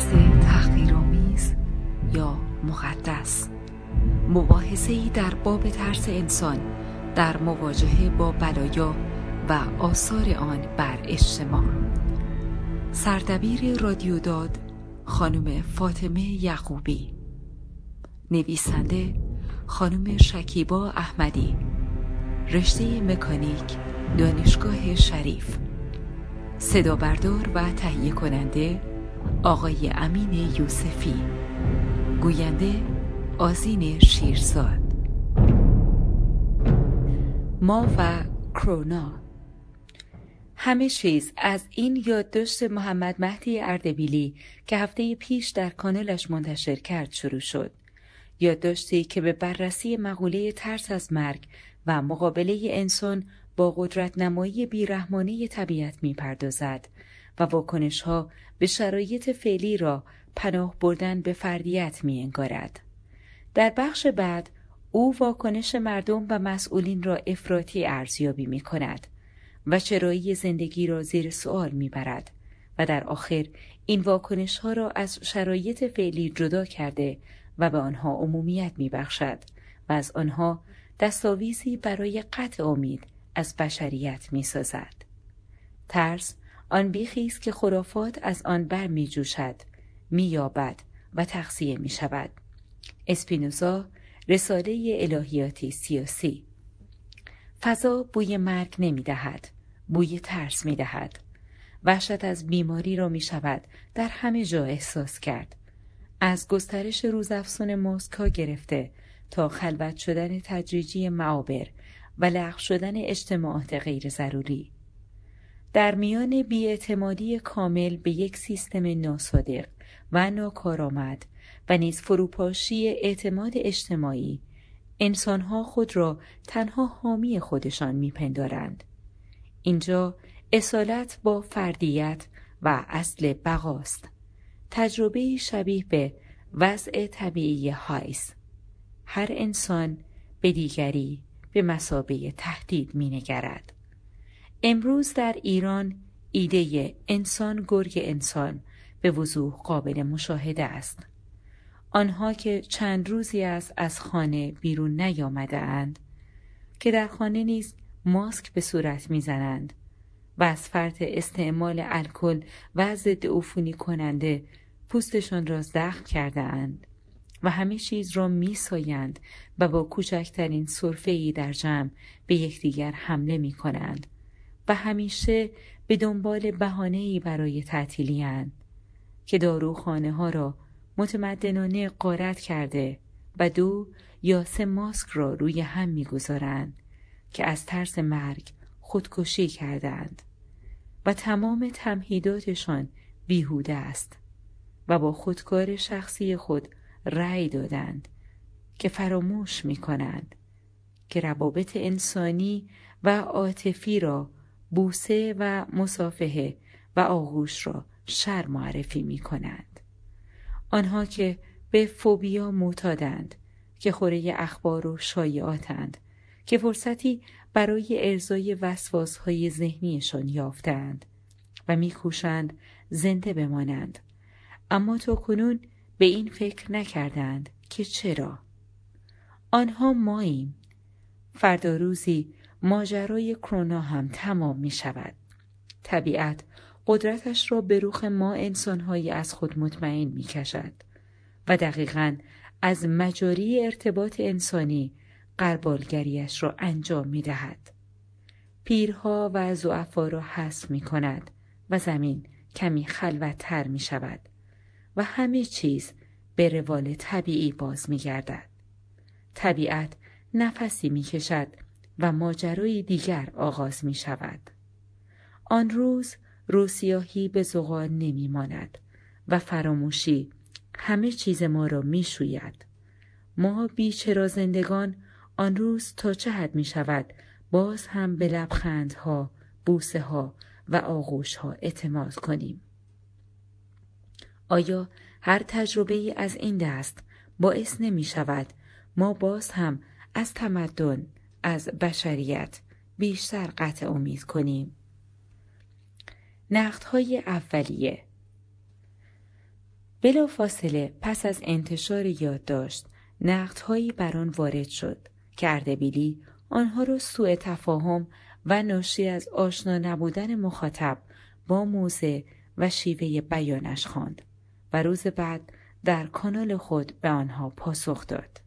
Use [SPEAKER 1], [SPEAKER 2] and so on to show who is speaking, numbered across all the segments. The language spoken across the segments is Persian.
[SPEAKER 1] ترس تحقیرآمیز یا مقدس. مباحثه ای در باب ترس انسان در مواجهه با بلایا و آثار آن بر اجتماع. سردبیر رادیو داد خانم فاطمه یعقوبی. نویسنده خانم شکیبا احمدی. رشته مکانیک دانشگاه شریف. صدا بردار و تهیه کننده آقای امین یوسفی گوینده آزین شیرزاد. ما و کرونا. همه چیز از این یادداشت محمد مهدی اردبیلی که هفته پیش در کانالش منتشر کرد شروع شد. یادداشتی که به بررسی مقوله ترس از مرگ و مقابله انسان با قدرت نمایی بیرحمانه طبیعت می پردازد و واکنش ها به شرایط فعلی را پناه بردن به فردیت می انگارد. در بخش بعد او واکنش مردم و مسئولین را افراطی ارزیابی می کند و چرایی زندگی را زیر سوال می برد و در آخر این واکنش ها را از شرایط فعلی جدا کرده و به آنها عمومیت می بخشد و از آنها دستاویزی برای قطع امید از بشریت می سازد. ترس آن بیخی است که خرافات از آن بر می جوشد، می یابد و تقصیه می شود. اسپینوزا رساله الهیاتی سیاسی فضا بوی مرگ نمی دهد. بوی ترس می دهد. وحشت از بیماری را می شود در همه جا احساس کرد. از گسترش روزافزون مسکا گرفته تا خلوت شدن تدریجی معابر و لغو شدن اجتماعات غیر ضروری. در میان بیاعتمادی کامل به یک سیستم ناصادق و ناکارآمد و نیز فروپاشی اعتماد اجتماعی انسانها خود را تنها حامی خودشان میپندارند. اینجا اصالت با فردیت و اصل بقاست. تجربه شبیه به وضع طبیعی هابز هر انسان به دیگری به مثابه تهدید مینگرد. امروز در ایران ایده انسان گرگ انسان به وضوح قابل مشاهده است. آنها که چند روزی است از خانه بیرون نیامده اند که در خانه نیز ماسک به صورت می‌زنند و از فرط استعمال الکل و ضد عفونی کننده پوستشان را زخم کرده اند و همه چیز را میسایند و با کوچکترین صرفه ای در جمع به یکدیگر حمله می کنند و همیشه به دنبال بهانه ای برای تعطیلی که داروخانه ها را متمدنانه قارت کرده و دو یا سه ماسک را روی هم می‌گذارند که از ترس مرگ خودکشی کردند و تمام تمهیداتشان بیهوده است و با خودکار شخصی خود رأی دادند که فراموش می کنند که روابط انسانی و عاطفی را بوسه و مسافهه و آغوش را شر معرفی می کنند. آنها که به فوبیا معتادند که خوره اخبار و شایعاتند که فرصتی برای ارزای وسواس های ذهنیشان یافتند و میکوشند زنده بمانند. اما تا کنون به این فکر نکردند که چرا. آنها ماییم. فردا روزی ماجرای کرونا هم تمام می شود طبیعت قدرتش را به روخ ما انسانهایی از خود مطمئن می کشد و دقیقا از مجاری ارتباط انسانی قربالگریش را انجام می دهد. پیرها و زعفا را حذف می کند و زمین کمی خلوتتر می شود و همه چیز به روال طبیعی باز می گردد. طبیعت نفسی می کشد و ماجرای دیگر آغاز می شود. آن روز روسیاهی به زغال نمی ماند و فراموشی همه چیز ما را می شوید. ما بیچرا زندگان آن روز تا چه حد می شود باز هم به لبخندها، بوسه ها و آغوش ها اعتماد کنیم. آیا هر تجربه ای از این دست باعث نمی شود ما باز هم از تمدن از بشریت بیشتر قطع امید کنیم؟ نقدهای اولیه بلا فاصله پس از انتشار یادداشت نقدهایی بر آن وارد شد که اردبیلی آنها را سوء تفاهم و ناشی از آشنا نبودن مخاطب با موزه و شیوه بیانش خواند و روز بعد در کانال خود به آنها پاسخ داد.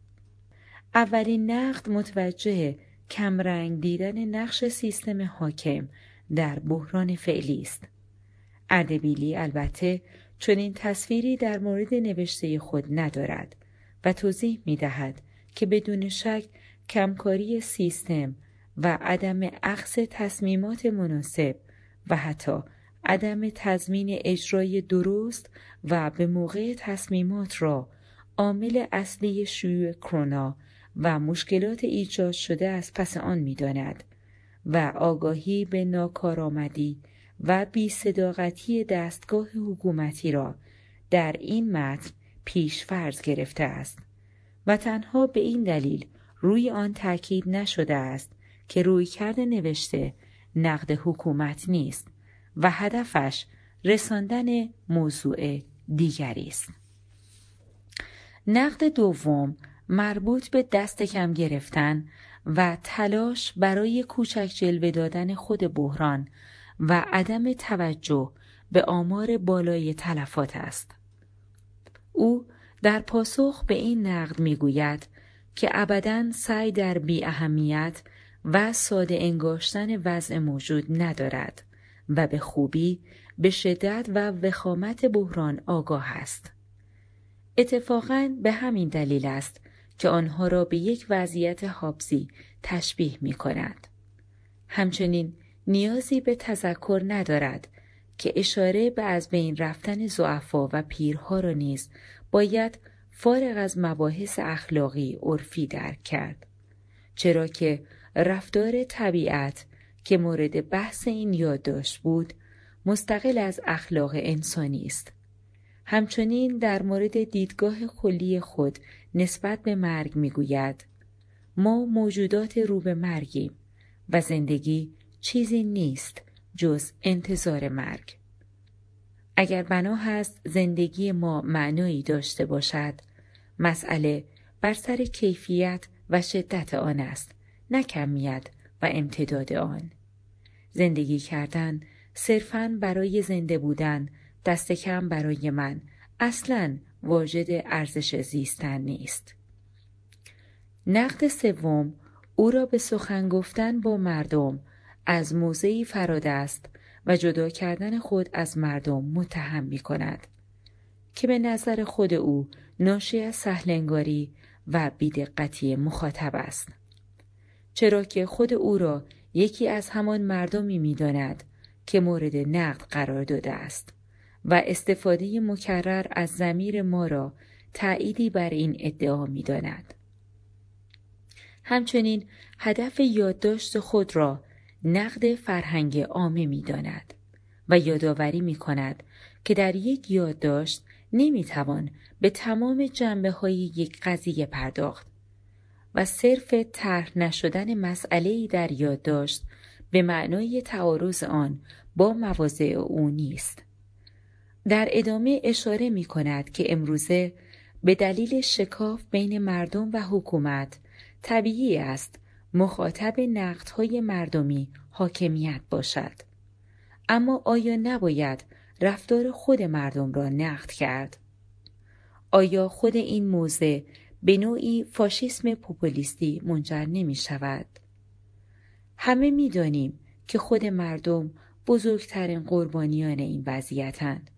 [SPEAKER 1] اولین نقد متوجه کمرنگ دیدن نقش سیستم حاکم در بحران فعلی است. اردبیلی البته چنین تصویری در مورد نوشته خود ندارد و توضیح می دهد که بدون شک کمکاری سیستم و عدم اخذ تصمیمات مناسب و حتی عدم تضمین اجرای درست و به موقع تصمیمات را عامل اصلی شیوع کرونا و مشکلات ایجاد شده از پس آن می‌داند و آگاهی به ناکارآمدی و بیصداقتی دستگاه حکومتی را در این متن پیش فرض گرفته است و تنها به این دلیل روی آن تاکید نشده است که روی کرده نوشته نقد حکومت نیست و هدفش رساندن موضوع دیگری است. نقد دوم مربوط به دست کم گرفتن و تلاش برای کوچک جلوه دادن خود بحران و عدم توجه به آمار بالای تلفات است. او در پاسخ به این نقد می‌گوید که ابدا سعی در بی اهمیت و ساده انگاشتن وضع موجود ندارد و به خوبی به شدت و وخامت بحران آگاه است. اتفاقا به همین دلیل است که آنها را به یک وضعیت حابزی تشبیه می کند. همچنین نیازی به تذکر ندارد که اشاره به از بین رفتن زعفا و پیرها را نیز باید فارغ از مباحث اخلاقی عرفی درک کرد چرا که رفتار طبیعت که مورد بحث این یادداشت بود مستقل از اخلاق انسانی است همچنین در مورد دیدگاه کلی خود نسبت به مرگ می‌گوید. ما موجودات رو به مرگیم و زندگی چیزی نیست جز انتظار مرگ. اگر بنا هست زندگی ما معنایی داشته باشد مسئله بر سر کیفیت و شدت آن است نه کمیت و امتداد آن. زندگی کردن صرفا برای زنده بودن دست کم برای من اصلا واجد ارزش زیستن نیست. نقد سوم او را به سخن گفتن با مردم از موضعی فراد است و جدا کردن خود از مردم متهم می کند که به نظر خود او ناشی از سهلنگاری و بیدقتی مخاطب است. چرا که خود او را یکی از همان مردمی می‌داند که مورد نقد قرار داده است. و استفاده مکرر از زمیر ما را تأییدی بر این ادعا می‌داند همچنین هدف یادداشت خود را نقد فرهنگ عامه می داند و یادآوری می کند که در یک یادداشت نمی توان به تمام جنبه های یک قضیه پرداخت و صرف طرح نشدن مسئله در یادداشت به معنای تعارض آن با مواضع او نیست. در ادامه اشاره می کند که امروزه به دلیل شکاف بین مردم و حکومت طبیعی است مخاطب نقدهای مردمی حاکمیت باشد. اما آیا نباید رفتار خود مردم را نقد کرد؟ آیا خود این موضع به نوعی فاشیسم پوپولیستی منجر نمی شود؟ همه می دانیم که خود مردم بزرگترین قربانیان این وضعیتند.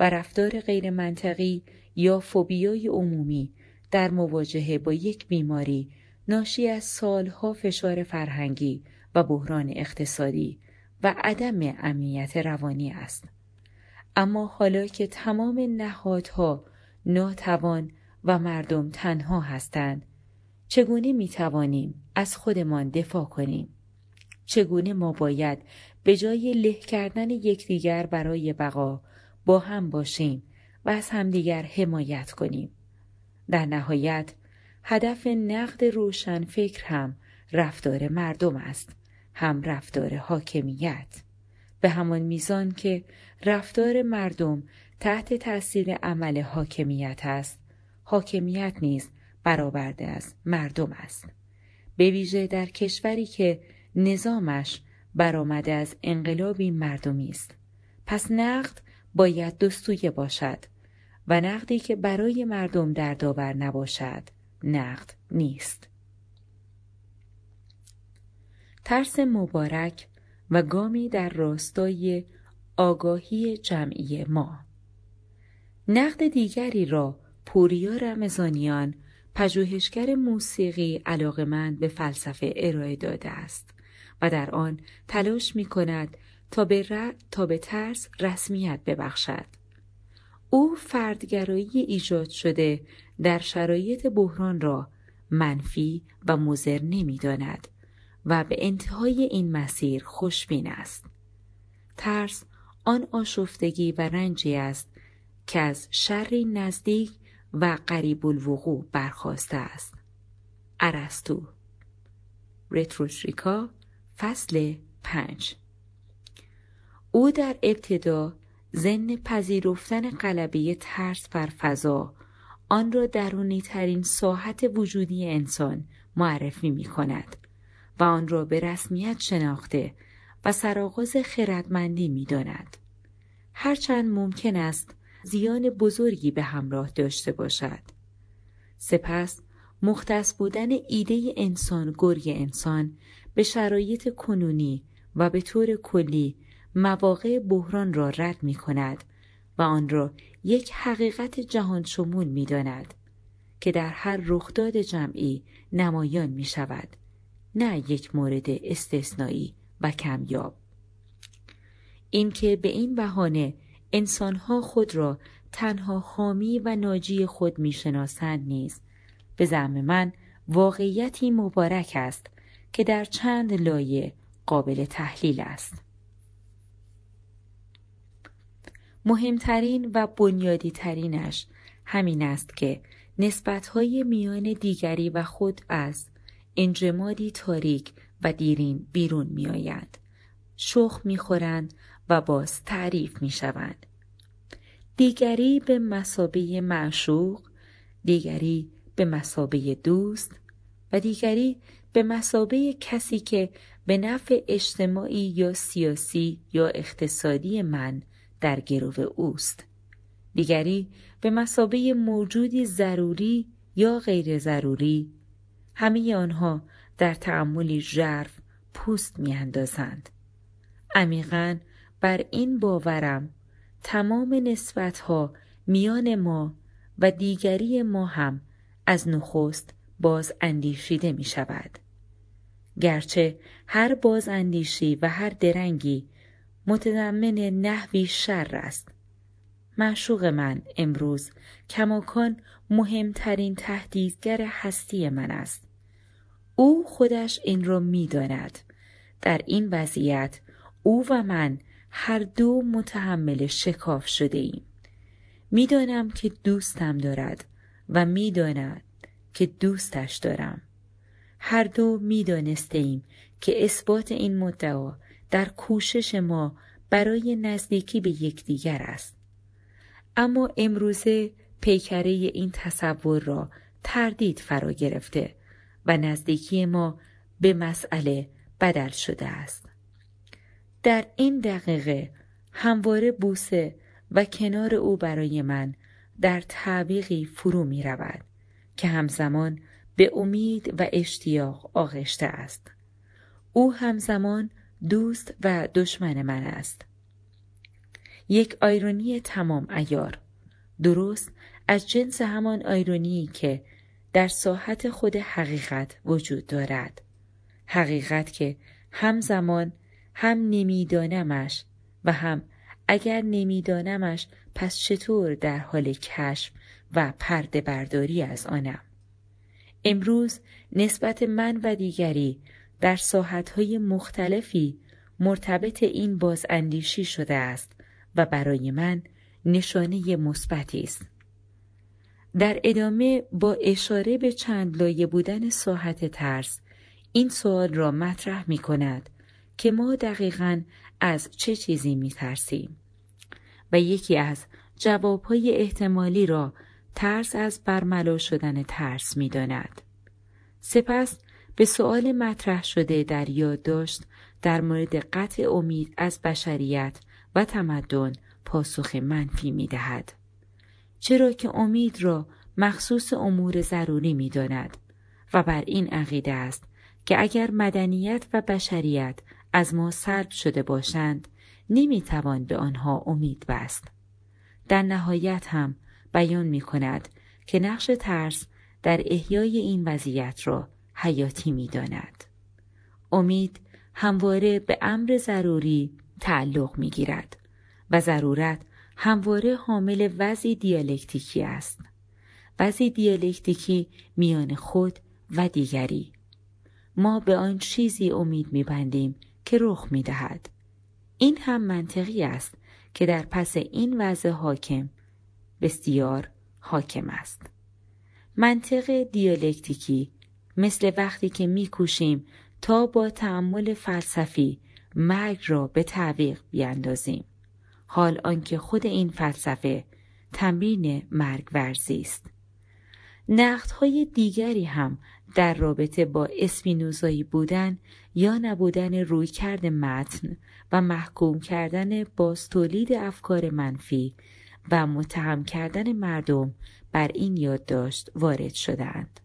[SPEAKER 1] و رفتار غیر منطقی یا فوبیای عمومی در مواجهه با یک بیماری ناشی از سالها فشار فرهنگی و بحران اقتصادی و عدم امنیت روانی است. اما حالا که تمام نهادها ناتوان و مردم تنها هستند چگونه می توانیم از خودمان دفاع کنیم؟ چگونه ما باید به جای له کردن یکدیگر برای بقا با هم باشیم و از همدیگر حمایت کنیم؟ در نهایت هدف نقد روشن فکر هم رفتار مردم است هم رفتار حاکمیت. به همان میزان که رفتار مردم تحت تاثیر عمل حاکمیت است حاکمیت نیز برآورده از مردم است. به ویژه در کشوری که نظامش برآمده از انقلابی مردمی است. پس نقد باید دستویه باشد و نقدی که برای مردم در داور نباشد نقد نیست. ترس مبارک و گامی در راستای آگاهی جمعی ما. نقد دیگری را پوریا رمزانیان پژوهشگر موسیقی علاقمند به فلسفه ارائه داده است و در آن تلاش می کند تا به, تا به ترس رسمیت ببخشد. او فردگرایی ایجاد شده در شرایط بحران را منفی و مزر نمی داند و به انتهای این مسیر خوشبین است. ترس آن آشفتگی و رنجی است که از شری نزدیک و قریب الوقوع برخواسته است. ارستو رتروشریکا فصل پنج او در ابتدا ضمن پذیرفتن قلبه ترس بر فضا آن را درونی ترین ساحت وجودی انسان معرفی می کند و آن را به رسمیت شناخته و سرآغاز خردمندی می داند. هرچند ممکن است زیان بزرگی به همراه داشته باشد. سپس مختص بودن ایده انسان گرگ انسان به شرایط کنونی و به طور کلی مواقع بحران را رد می کند و آن را یک حقیقت جهان شمول می داند که در هر رخداد جمعی نمایان می شود نه یک مورد استثنایی و کمیاب. اینکه به این بهانه انسانها خود را تنها حامی و ناجی خود می‌شناسند نیز. به زعم من واقعیتی مبارک است که در چند لایه قابل تحلیل است. مهمترین و بنیادی ترینش همین است که نسبتهای میان دیگری و خود از انجمادی تاریک و دیرین بیرون میآیند. شخ می‌خورند و باز تعریف می‌شوند. دیگری به مسابه معشوق دیگری به مسابه دوست و دیگری به مسابه کسی که به نفع اجتماعی یا سیاسی یا اقتصادی من در گرو اوست دیگری به مسابه موجودی ضروری یا غیر ضروری همه آنها در تعملی ژرف پوست میاندازند عمیقا بر این باورم تمام نسبتها میان ما و دیگری ما هم از نخست باز اندیشیده می شود. گرچه هر باز اندیشی و هر درنگی متضمن نحوی شر است. معشوق من امروز کماکان مهمترین تهدیدگر هستی من است. او خودش این را می داند. در این وضعیت او و من هر دو متحمل شکاف شده ایم. می‌دانم که دوستم دارد و می‌داند که دوستش دارم. هر دو می‌دانسته ایم که اثبات این مدعا در کوشش ما برای نزدیکی به یکدیگر است. اما امروزه پیکره این تصور را تردید فرا گرفته و نزدیکی ما به مسئله بدل شده است. در این دقیقه همواره بوسه و کنار او برای من در تعویقی فرو می رود که همزمان به امید و اشتیاق آغشته است. او همزمان دوست و دشمن من است. یک آیرونی تمام ایار درست از جنس همان آیرونی که در ساحت خود حقیقت وجود دارد. حقیقت که همزمان هم نمیدانمش و هم اگر نمیدانمش پس چطور در حال کشف و پرده برداری از آنم امروز نسبت من و دیگری در ساحتهای مختلفی مرتبط این بازاندیشی شده است و برای من نشانه مثبتی است در ادامه با اشاره به چند لایه بودن ساحت ترس این سوال را مطرح می کند که ما دقیقا از چه چیزی می ترسی؟ و یکی از جوابهای احتمالی را ترس از برملا شدن ترس می داند. سپس به سؤال مطرح شده در یادداشت در مورد قطع امید از بشریت و تمدن پاسخ منفی می دهد. چرا که امید را مخصوص امور ضروری می داند و بر این عقیده است که اگر مدنیت و بشریت از ما سلب شده باشند نمی توان به آنها امید بست. در نهایت هم بیان می کند که نقش ترس در احیای این وضعیت را حیاتی می داند. امید همواره به امر ضروری تعلق می گیرد و ضرورت همواره حامل وضعی دیالکتیکی است. وضعی دیالکتیکی میان خود و دیگری. ما به آن چیزی امید میبندیم که رخ می‌دهد. این هم منطقی است که در پس این وضع حاکم بسیار حاکم است. منطق دیالکتیکی مثل وقتی که میکوشیم تا با تعمل فلسفی مرگ را به تعویق بیاندازیم. حال آنکه خود این فلسفه تمرین مرگ ورزی است. نقدهای دیگری هم در رابطه با اسپینوزایی بودن یا نبودن رویکرد متن و محکوم کردن باز تولید افکار منفی و متهم کردن مردم بر این یادداشت وارد شدند.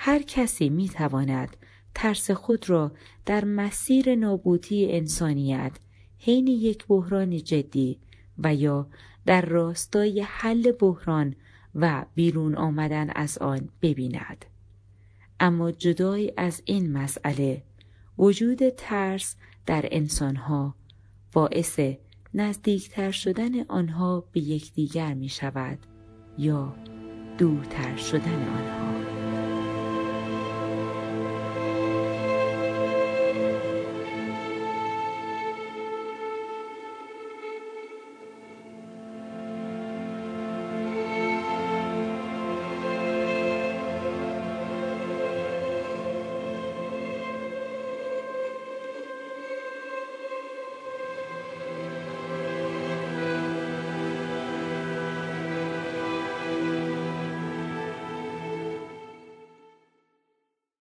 [SPEAKER 1] هر کسی می تواند ترس خود را در مسیر نابودی انسانیت حین یک بحران جدی و یا در راستای حل بحران و بیرون آمدن از آن ببیند. اما جدای از این مسئله وجود ترس در انسانها باعث نزدیکتر شدن آنها به یکدیگر می شود یا دورتر شدن آنها